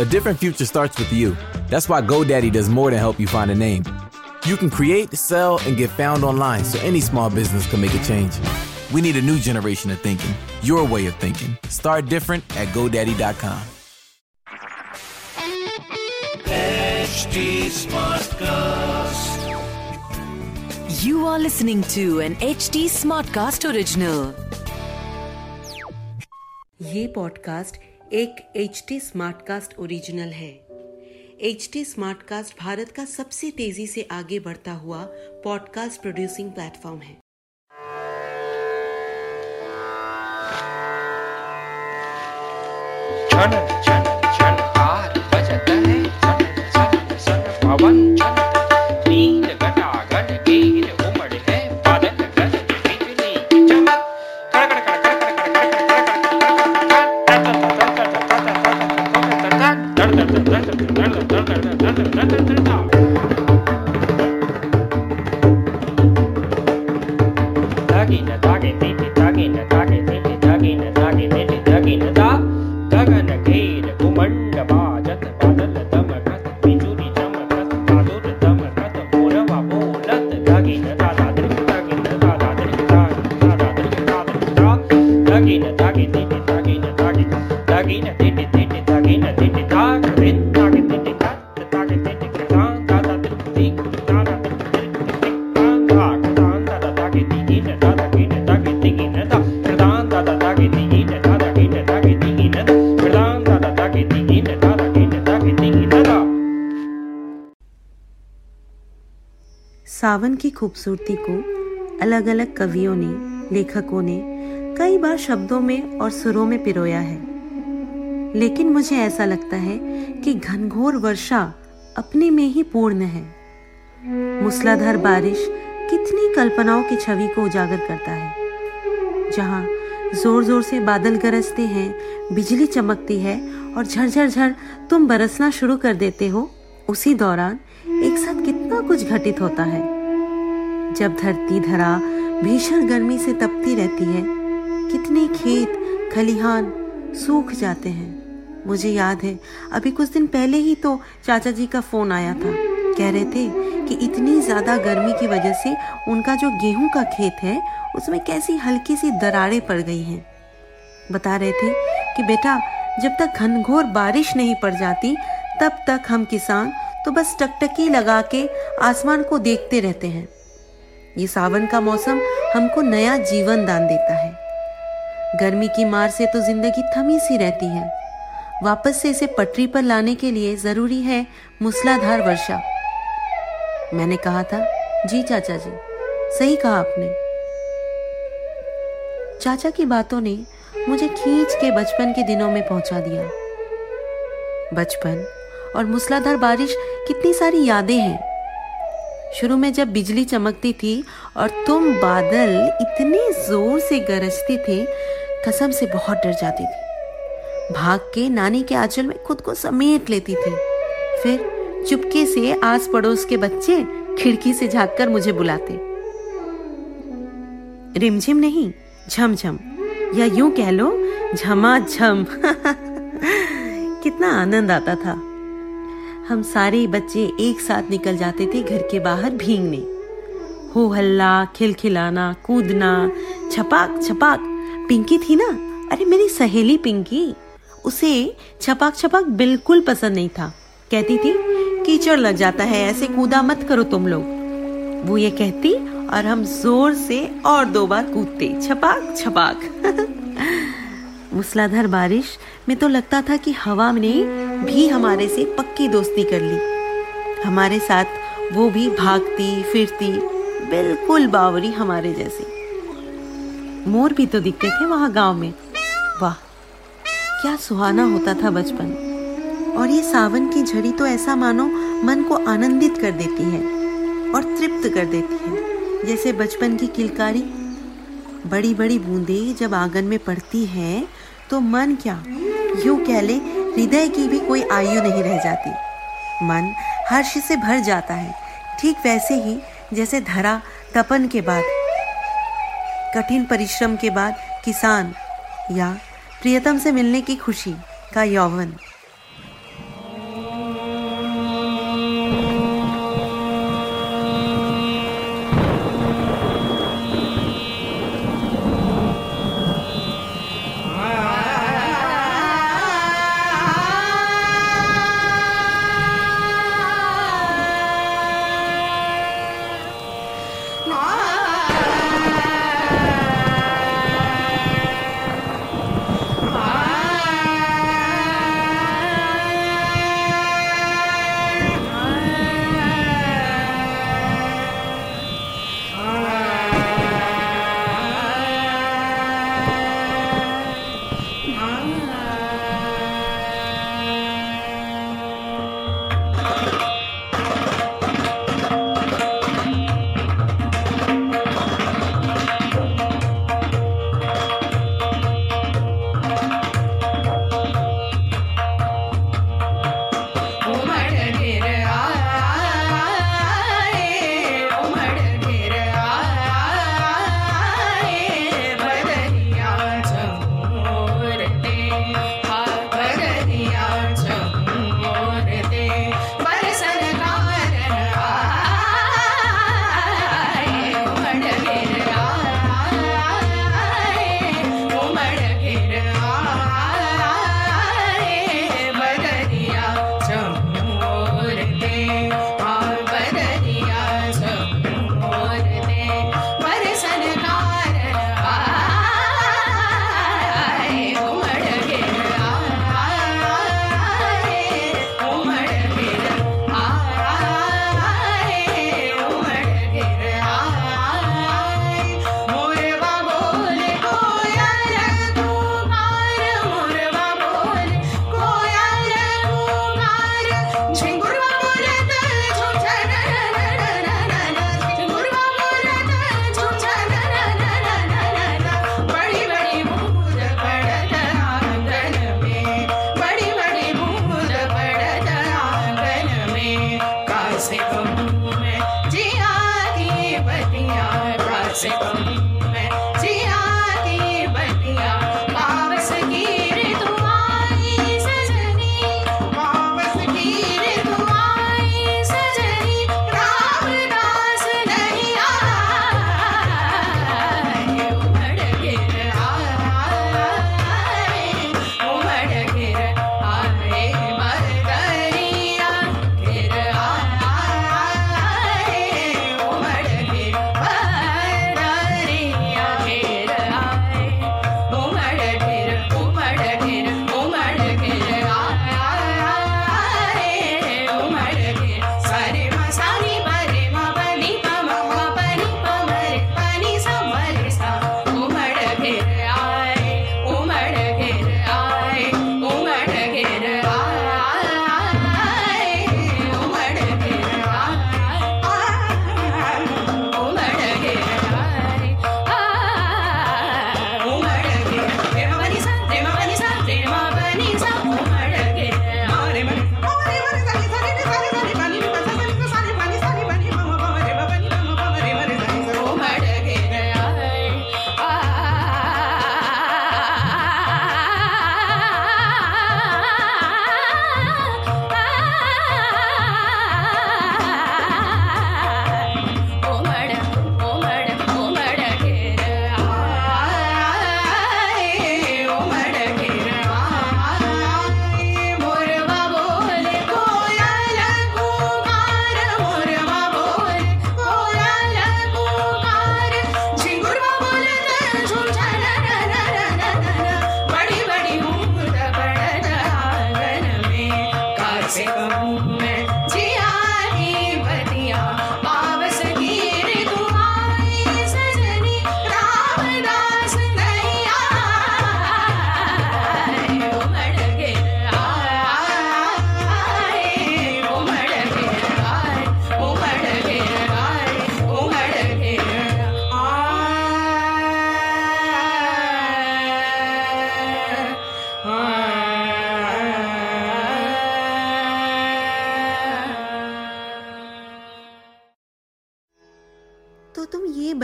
A different future starts with you. That's why GoDaddy does more than help you find a name. You can create, sell, and get found online so any small business can make a change. We need a new generation of thinking, your way of thinking. Start different at GoDaddy.com. You are listening to an HD Smartcast original. ये podcast एक H T Smartcast original है। H T Smartcast Bharat का सबसे तेज़ी से आगे बढ़ता हुआ पॉडकास्ट प्रोड्यूसिंग प्लेटफॉर्म है। छन छन छन हार बजत है। सावन की खूबसूरती को अलग अलग कवियों ने, लेखकों ने कई बार शब्दों में और सुरों में पिरोया है। लेकिन मुझे ऐसा लगता है कि घनघोर वर्षा अपने में ही पूर्ण है। मूसलाधार बारिश कितनी कल्पनाओं की छवि को उजागर करता है। जहाँ ज़ोर ज़ोर से बादल गरजते हैं, बिजली चमकती है और झरझर झर तुम बरसना शुरू कर देते हो, उसी दौरान एक साथ कितना कुछ घटित होता है। जब धरती धरा भीषण गर्मी से तपती रहती है, कितने खेत, खलिहान सूख जाते हैं। मुझे याद है, अभी कुछ दिन पहले ही तो चाचा जी का फ़ोन आया था। कह रहे थे कि इतनी ज़्यादा गर्मी की वजह से उनका जो गेहूँ का खेत है, उसमें कैसी हल्की सी दरारें पड़ गई हैं। बता रहे थे कि बेटा, जब तक घनघोर बारिश नहीं पड़ जाती, तब तक हम किसान तो बस टकटकी लगा के आसमान को देखते रहते हैं। ये सावन का मौसम हमको नया जीवन दान देता है। गर्मी की मार से तो ज़िंदगी थमी सी रहती है। वापस से इसे पटरी पर लाने के लिए ज़रूरी है मूसलाधार वर्षा। मैंने कहा था, जी चाचा जी, सही कहा आपने। चाचा की बातों ने मुझे खींच के बचपन के दिनों में पहुँचा दिया। बचपन और मूसलाधार बारिश कितनी सारी यादें हैं। शुरू में जब बिजली चमकती थी और तुम बादल इतने ज़ोर से गरजते थे, कसम से बहुत डर जाती थी। भाग के नानी के आंचल में खुद को समेट लेती थी। फिर चुपके से आस पड़ोस के बच्चे खिड़की से झांककर मुझे बुलाते। रिमझिम नहीं, झमझम। या यूँ कह लो, झमाझम। कितना आनंद आता था। हम सारे बच्चे एक साथ निकल जाते थे घर के बाहर भींगने। हो हल्ला, खिलखिलाना, कूदना छपाक छपाक पिंकी थी ना? अरे मेरी सहेली पिंकी। उसे छपाक छपाक बिल्कुल पसंद नहीं था। कहती थी, कीचड़ लग जाता है, ऐसे कूदा मत करो तुम लोग। वो ये कहती और हम ज़ोर से और दो बार कूदते छपाक छपाक मूसलाधार बारिश में तो लगता था कि हवा ने भी हमारे से पक्की दोस्ती कर ली। हमारे साथ वो भी भागती, फिरती, बिल्कुल बावरी हमारे जैसी। मोर भी तो दिखते थे वहाँ गाँव में। वाह क्या सुहाना होता था बचपन। और ये सावन की झड़ी तो ऐसा मानो मन को आनंदित कर देती है और तृप्त कर देती है। जैसे बचपन की किलकारी। बड़ी बड़ी बूंदे जब आँगन में पड़ती हैं तो मन क्या? यूँ कह ले, हृदय की भी कोई आयु नहीं रह जाती। मन हर्ष से भर जाता है, ठीक वैसे ही जैसे धरा तपन के बाद, कठिन परिश्रम के बाद किसान या प्रियतम से मिलने की खुशी का यौवन।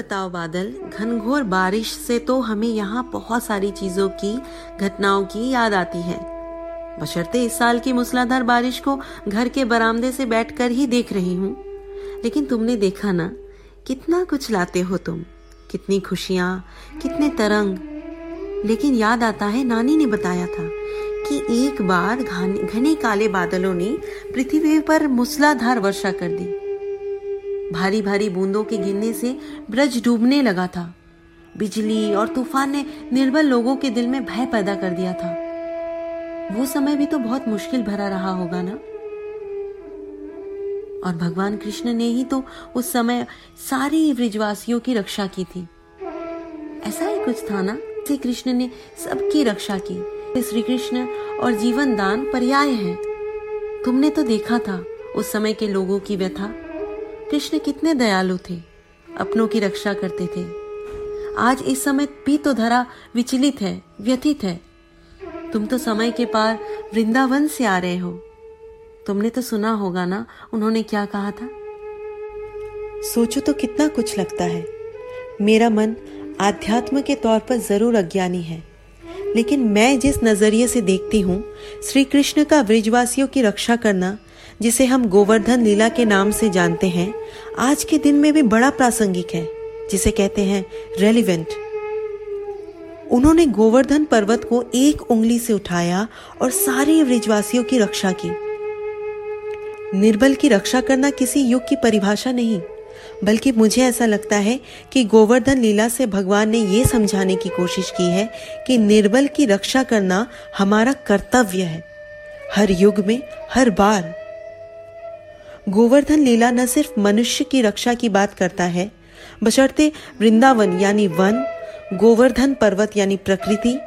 बताओ बादल, घनघोर बारिश से तो हमें यहाँ बहुत सारी चीज़ों की, घटनाओं की याद आती है। बशर्ते इस साल की मूसलाधार बारिश को घर के बरामदे से बैठकर ही देख रही हूँ। लेकिन तुमने देखा ना, कितना कुछ लाते हो तुम, कितनी खुशियाँ, कितने तरंग। लेकिन याद आता है, नानी ने बताया था कि एक बार घने काले बादलों ने पृथ्वी पर मूसलाधार वर्षा कर दी। भारी भारी बूंदों के गिरने से ब्रज डूबने लगा था। बिजली और तूफ़ान ने निर्बल लोगों के दिल में भय पैदा कर दिया था। वो समय भी तो बहुत मुश्किल भरा रहा होगा ना? और भगवान कृष्ण ने ही तो उस समय सारी ब्रिजवासियों की रक्षा की थी। ऐसा ही कुछ था ना? श्री कृष्ण ने सबकी रक्षा की। श्री कृष्ण और जीवन दान पर्याय है। तुमने तो देखा था उस समय के लोगों की व्यथा। कृष्ण कितने दयालु थे, अपनों की रक्षा करते थे। आज इस समय भी तो धरा विचलित है, व्यथित है। तुम तो समय के पार वृंदावन से आ रहे हो। तुमने तो सुना होगा ना, उन्होंने क्या कहा था? सोचो तो कितना कुछ लगता है। मेरा मन आध्यात्म के तौर पर ज़रूर अज्ञानी है। लेकिन मैं जिस नज़रिए से देखती हूँ श्री कृष्ण का ब्रिजवासियों की रक्षा करना जिसे हम गोवर्धन लीला के नाम से जानते हैं, आज के दिन में भी बड़ा प्रासंगिक है, जिसे कहते हैं रेलिवेंट उन्होंने गोवर्धन पर्वत को एक उंगली से उठाया और सारे ब्रिजवासियों की रक्षा की। निर्बल की रक्षा करना किसी युग की परिभाषा नहीं, बल्कि मुझे ऐसा लगता है कि गोवर्धन लीला से भगवान ने ये समझाने की कोशिश की है कि निर्बल की रक्षा करना हमारा कर्तव्य है। हर युग में, हर बार। गोवर्धन लीला न सिर्फ़ मनुष्य की रक्षा की बात करता है, बशर्ते वृंदावन यानी वन, गोवर्धन पर्वत यानी प्रकृति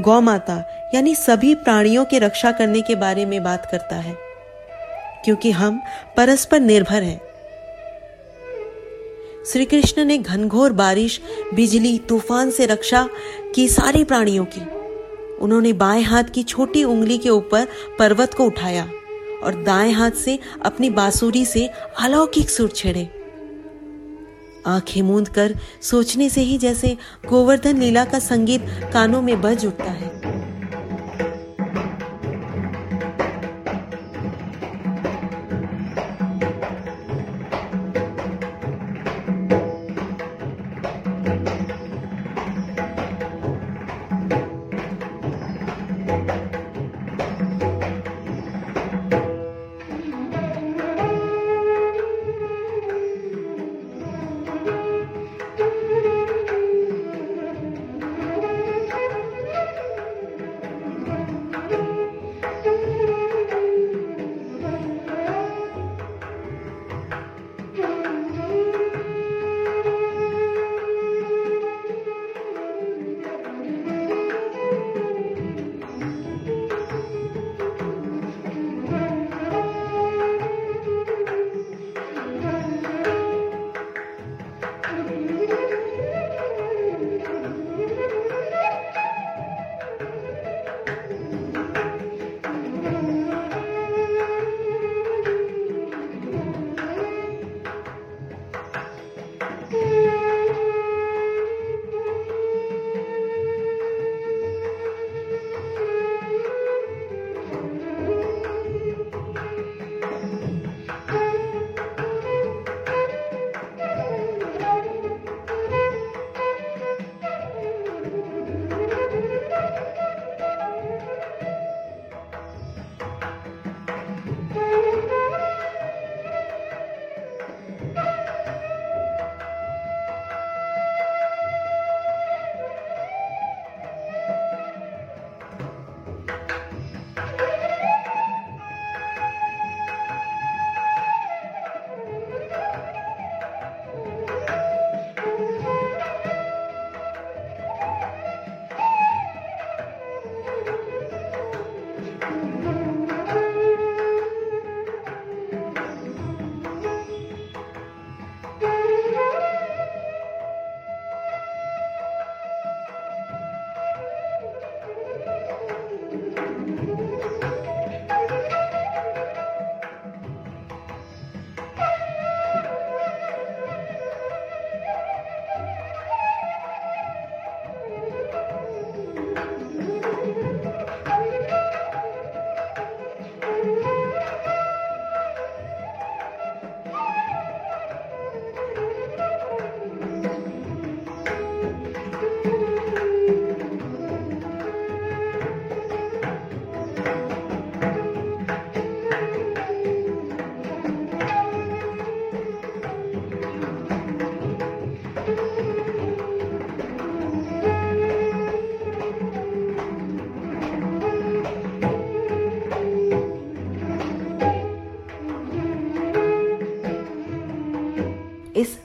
गौ माता यानी सभी प्राणियों के रक्षा करने के बारे में बात करता है, क्योंकि हम परस्पर निर्भर हैं। श्री कृष्ण ने घनघोर बारिश, बिजली, तूफ़ान से रक्षा की सारे प्राणियों की, उन्होंने बाएँ हाथ की छोटी उंगली के ऊपर पर्वत को उठाया। और दाएँ हाथ से, अपनी बांसुरी से अलौकिक सुर छेड़े। आँखें मूंद कर सोचने से ही जैसे गोवर्धन लीला का संगीत कानों में बज उठता है।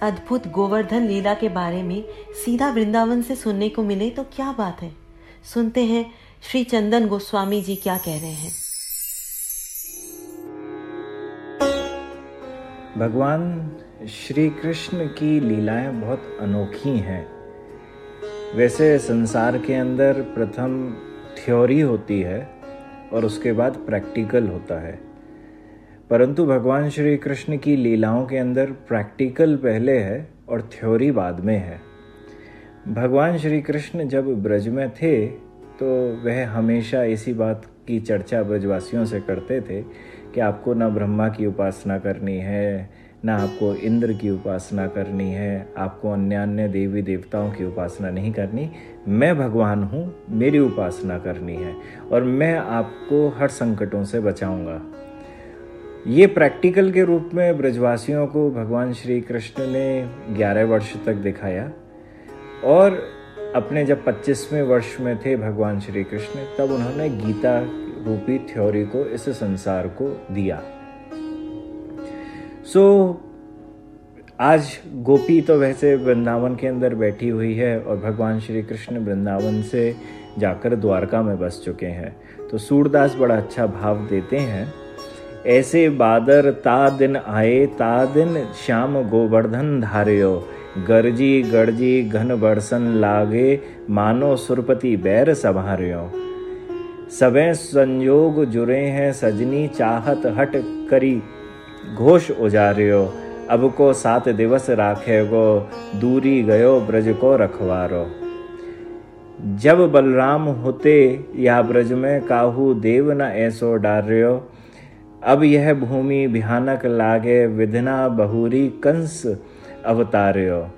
अद्भुत गोवर्धन लीला के बारे में सीधा वृंदावन से सुनने को मिले तो क्या बात है? सुनते हैं श्री चंदन गोस्वामी जी क्या कह रहे हैं। भगवान श्री कृष्ण की लीलाएँ बहुत अनोखी हैं। वैसे संसार के अंदर प्रथम थ्योरी होती है और उसके बाद प्रैक्टिकल होता है। परंतु भगवान श्री कृष्ण की लीलाओं के अंदर प्रैक्टिकल पहले है और थ्योरी बाद में है। भगवान श्री कृष्ण जब ब्रज में थे तो वह हमेशा इसी बात की चर्चा ब्रजवासियों से करते थे कि आपको न ब्रह्मा की उपासना करनी है, ना आपको इंद्र की उपासना करनी है, आपको अन्य अन्य देवी देवताओं की उपासना नहीं करनी। मैं भगवान हूँ, मेरी उपासना करनी है और मैं आपको हर संकटों से बचाऊँगा। ये प्रैक्टिकल के रूप में ब्रजवासियों को भगवान श्री कृष्ण ने 11 वर्ष तक दिखाया और अपने जब 25वें वर्ष में थे भगवान श्री कृष्ण तब उन्होंने गीता रूपी थ्योरी को इस संसार को दिया। सो so, आज गोपी तो वैसे वृंदावन के अंदर बैठी हुई है और भगवान श्री कृष्ण वृंदावन से जाकर द्वारका में बस चुके हैं। तो सूरदास बड़ा अच्छा भाव देते हैं। ऐसे बादर ता दिन आए, ता दिन श्याम गोवर्धन धार्यो। गरजी गरजी घन बरसन लागे, मानो सुरपति बैर संभार्यो सबे संयोग जुरे हैं सजनी, चाहत हट करी घोष उजार्यो। अब को सात दिवस राखे गो, दूरी गयो ब्रज को रखवारो। जब बलराम होते या ब्रज में, काहू देव न ऐसो डार्यो। अब यह भूमि भयानक लागे विधना बहुरी कंस अवतार्यो।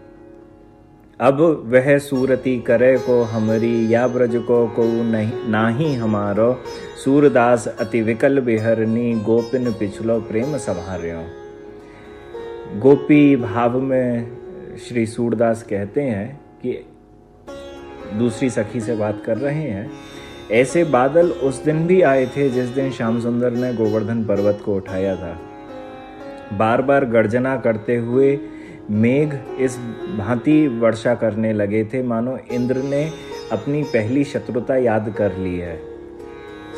अब वह सूरती करे को हमरी, या ब्रज को को नहीं, नाही हमारो। सूरदास अति विकल बिहरनी, गोपिन पिछलो प्रेम सभार्यो गोपी भाव में श्री सूरदास कहते हैं कि दूसरी सखी से बात कर रहे हैं ऐसे बादल उस दिन भी आए थे जिस दिन श्याम सुंदर ने गोवर्धन पर्वत को उठाया था। बार बार गर्जना करते हुए मेघ इस भांति वर्षा करने लगे थे। मानो इंद्र ने अपनी पहली शत्रुता याद कर ली है।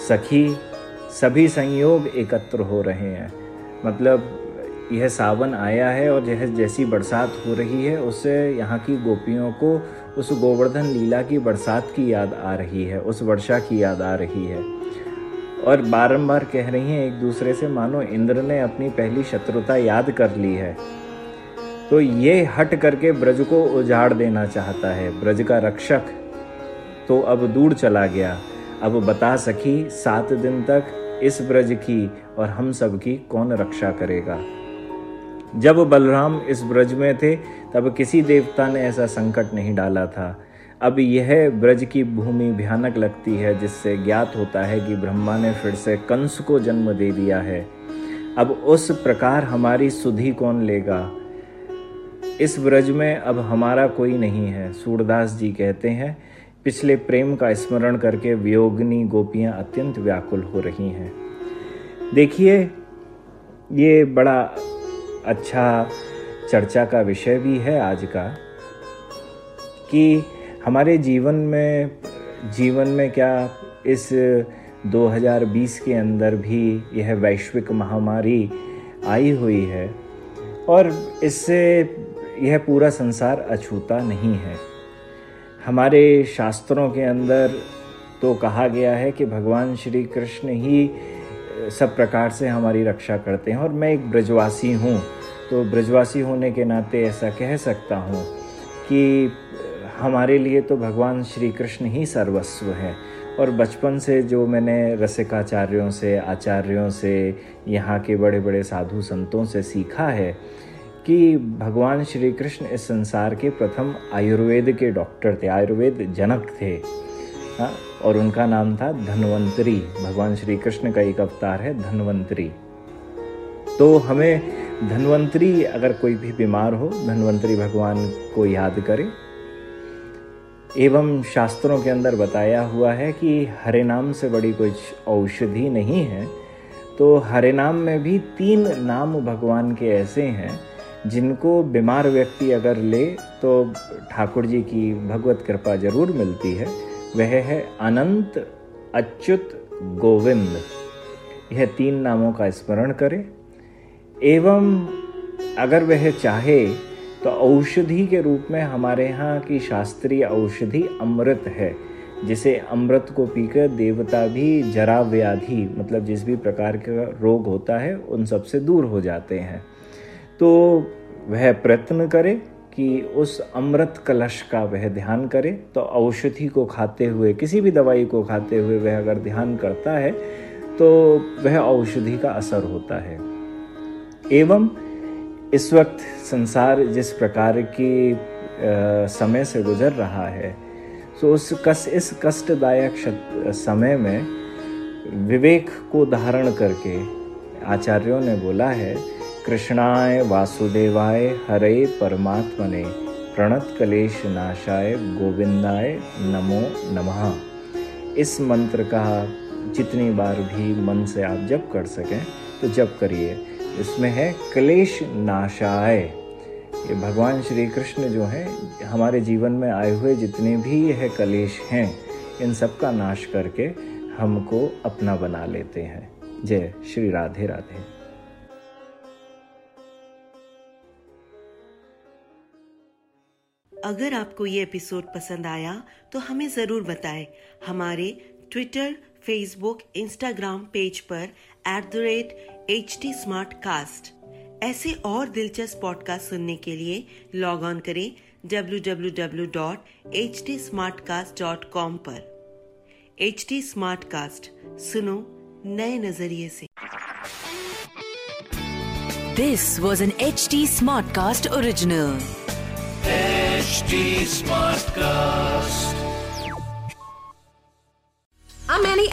सखी, सभी संयोग एकत्र हो रहे हैं। मतलब यह सावन आया है और यह जैसी बरसात हो रही है, उससे यहाँ की गोपियों को उस गोवर्धन लीला की बरसात की याद आ रही है, उस वर्षा की याद आ रही है। और बारंबार कह रही हैं, एक दूसरे से, मानो इंद्र ने अपनी पहली शत्रुता याद कर ली है। तो ये हट करके ब्रज को उजाड़ देना चाहता है, ब्रज का रक्षक। तो अब दूर चला गया। अब बता सकी, सात दिन तक इस ब्रज की और हम सब की कौन रक्षा करेगा? जब बलराम इस ब्रज में थे, तब किसी देवता ने ऐसा संकट नहीं डाला था। अब यह ब्रज की भूमि भयानक लगती है, जिससे ज्ञात होता है कि ब्रह्मा ने फिर से कंस को जन्म दे दिया है। अब उस प्रकार हमारी सुधि कौन लेगा? इस ब्रज में अब हमारा कोई नहीं है, सूरदास जी कहते हैं। पिछले प्रेम का स्मरण करके वियोगनी गोपियाँ अत्यंत व्याकुल हो रही हैं। देखिए, ये बड़ा अच्छा चर्चा का विषय भी है आज का, कि हमारे जीवन में जीवन में क्या इस 2020 के अंदर भी यह वैश्विक महामारी आई हुई है? और इससे यह पूरा संसार अछूता नहीं है। हमारे शास्त्रों के अंदर तो कहा गया है कि भगवान श्री कृष्ण ही सब प्रकार से हमारी रक्षा करते हैं, और मैं एक ब्रजवासी हूँ। तो ब्रजवासी होने के नाते ऐसा कह सकता हूँ कि हमारे लिए तो भगवान श्री कृष्ण ही सर्वस्व है। और बचपन से जो मैंने रसिकाचार्यों से, आचार्यों से, यहाँ के बड़े बड़े साधु संतों से सीखा है कि भगवान श्री कृष्ण इस संसार के प्रथम आयुर्वेद के डॉक्टर थे, आयुर्वेद जनक थे। हाँ और उनका नाम था धन्वंतरी। भगवान श्री कृष्ण का एक अवतार है धनवंतरी। तो हमें धन्वंतरी अगर कोई भी बीमार हो, धन्वंतरी भगवान को याद करे। एवं शास्त्रों के अंदर बताया हुआ है कि हरे नाम से बड़ी कुछ औषधि नहीं है तो हरे नाम में भी तीन नाम भगवान के ऐसे हैं, जिनको बीमार व्यक्ति अगर ले तो ठाकुर जी की भगवत कृपा ज़रूर मिलती है। वह है अनंत अच्युत गोविंद। यह तीन नामों का स्मरण करें। एवं अगर वह चाहे तो औषधि के रूप में हमारे यहाँ की शास्त्रीय औषधि अमृत है, जिसे अमृत को पीकर देवता भी जरा व्याधि मतलब जिस भी प्रकार का रोग होता है, उन सबसे दूर हो जाते हैं। तो वह प्रयत्न करे कि उस अमृत कलश का वह ध्यान करे तो औषधि को खाते हुए, किसी भी दवाई को खाते हुए वह अगर ध्यान करता है तो वह औषधि का असर होता है। एवं इस वक्त संसार जिस प्रकार की समय से गुजर रहा है सो उस कस, इस कष्टदायक समय में विवेक को धारण करके आचार्यों ने बोला है, कृष्णाय वासुदेवाय हरे परमात्मने, प्रणत कलेश नाशाय गोविंदाय नमो नमः। इस मंत्र का जितनी बार भी मन से आप जप कर सकें तो जप करिए। इसमें है क्लेश नाशाय ये भगवान श्री कृष्ण जो है, हमारे जीवन में आए हुए जितने भी यह कलेश हैं, इन सब का नाश करके हमको अपना बना लेते हैं। जय श्री राधे राधे। अगर आपको ये एपिसोड पसंद आया तो हमें ज़रूर बताएँ। हमारे ट्विटर, फेसबुक, इंस्टाग्राम पेज पर at the rate H T Smartcast ऐसे और दिलचस्प पॉडकास्ट सुनने के लिए लॉग ऑन करें डब्ल्यू डब्ल्यू www.htsmartcast.com पर। एच टी स्मार्ट कास्ट सुनो नए नज़रिए से। This was an H T Smartcast original HD Smartcast. I'm